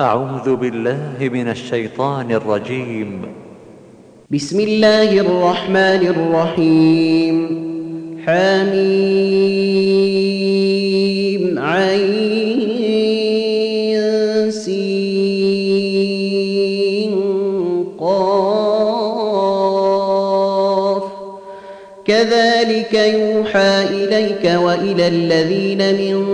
أعوذ بالله من الشيطان الرجيم. بسم الله الرحمن الرحيم. حميم. كذلك يوحى إليك وإلى الذين من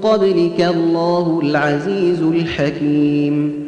قبلك الله العزيز الحكيم.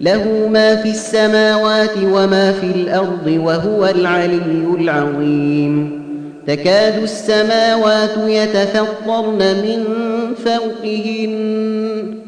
له ما في السماوات وما في الأرض وهو العلي العظيم. تكاد السماوات يتفطرن من فوقهن.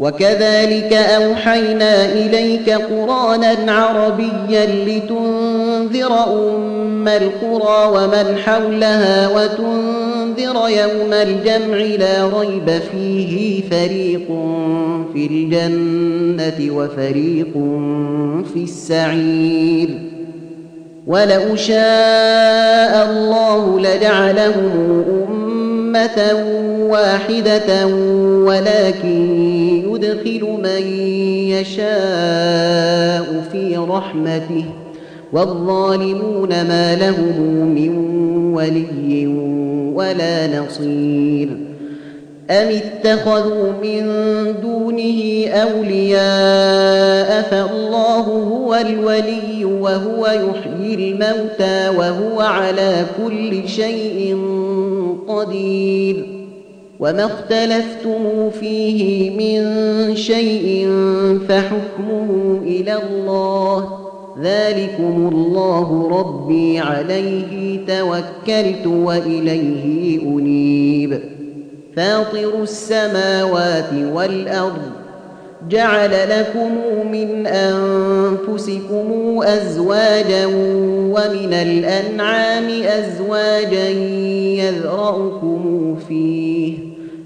وكذلك أوحينا إليك قرانا عربيا لتنذر أم القرى ومن حولها وتنذر يوم الجمع لا ريب فيه فريق في الجنة وفريق في السعير. ولو شاء الله لجعلهم أمة واحدة ولكن يدخل من يشاء في رحمته والظالمون ما لهم من ولي ولا نصير أم اتخذوا من دونه أولياء فالله هو الولي وهو يحيي الموتى وهو على كل شيء قدير وما اختلفتم فيه من شيء فحكمه إلى الله. ذلكم الله ربي عليه توكلت وإليه أنيب. فاطر السماوات والأرض جعل لكم من أنفسكم أزواجا ومن الأنعام أزواجا يذرأكم فيه.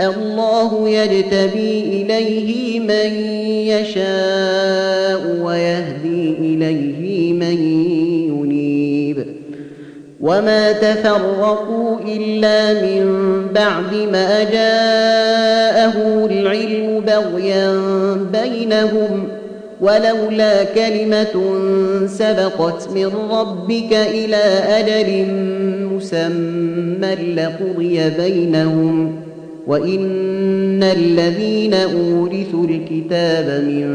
الله يجتبي إليه من يشاء ويهدي إليه من ينيب. وما تفرقوا إلا من بعد ما جاءه العلم بغيا بينهم. ولولا كلمة سبقت من ربك إلى أجل مسمى لقضي بينهم ۖ. وإن الذين أورثوا الكتاب من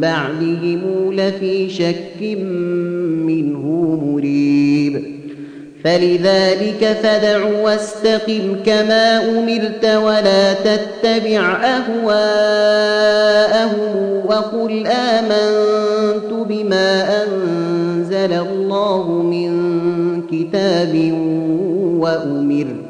بعدهم لفي شك منه مريب فلذلك فدع واستقم كما أمرت ولا تتبع أهواءهم وقل آمنت بما أنزل الله من كتاب وأمرت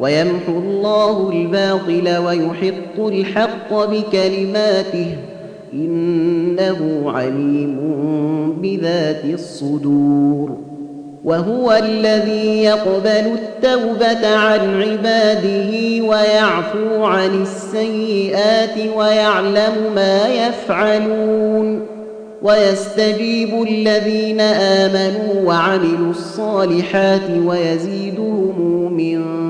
ويمحو الله الباطل ويحق الحق بكلماته إنه عليم بذات الصدور. وهو الذي يقبل التوبة عن عباده ويعفو عن السيئات ويعلم ما يفعلون. ويستجيب الذين آمنوا وعملوا الصالحات ويزيدهم من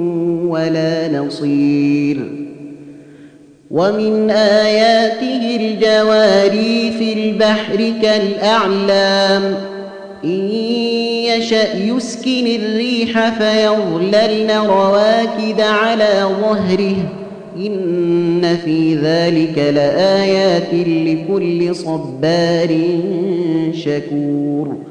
ولا نصير. ومن آياته الجواري في البحر كالأعلام. إن يشأ يسكن الريح فيظللن رواكد على ظهره. إن في ذلك لآيات لكل صبار شكور.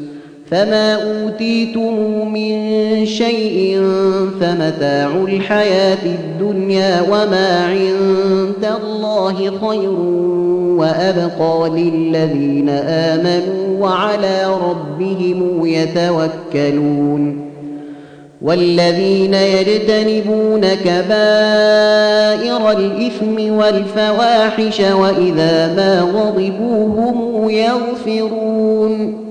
فما أوتيتم من شيء فمتاع الحياة الدنيا وما عند الله خير وأبقى للذين آمنوا وعلى ربهم يتوكلون والذين يجتنبون كبائر الإثم والفواحش وإذا ما غضبوا هم يغفرون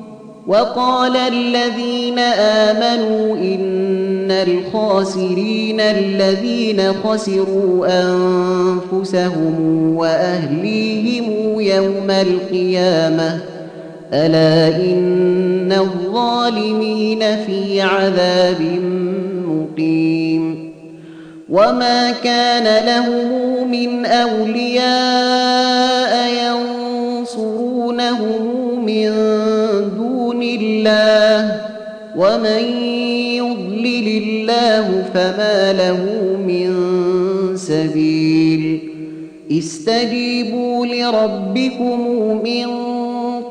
وقال الذين آمنوا إن الخاسرين الذين خسروا أنفسهم وأهليهم يوم القيامة. ألا إن الظالمين في عذاب مقيم. وما كان له من أولياء ينصرونه من الله ومن يضلل الله فما له من سبيل استجيبوا لربكم من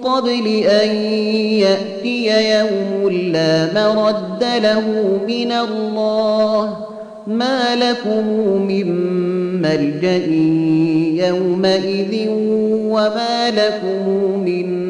قبل أن يأتي يوم لا مرد له من الله ما لكم من ملجأ يومئذ وما لكم من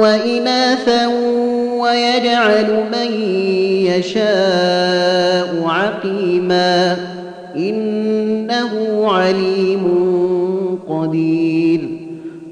وإناثا ويجعل من يشاء عقيما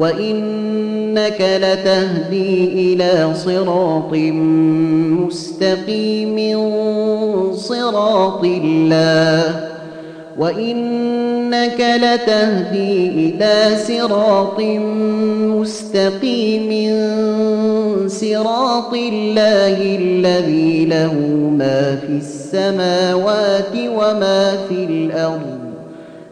وانك لتهدي إلى صراط مستقيم صراط الله وانك لتهدي إلى صراط مستقيم صراط الله الذي له ما في السماوات وما في الأرض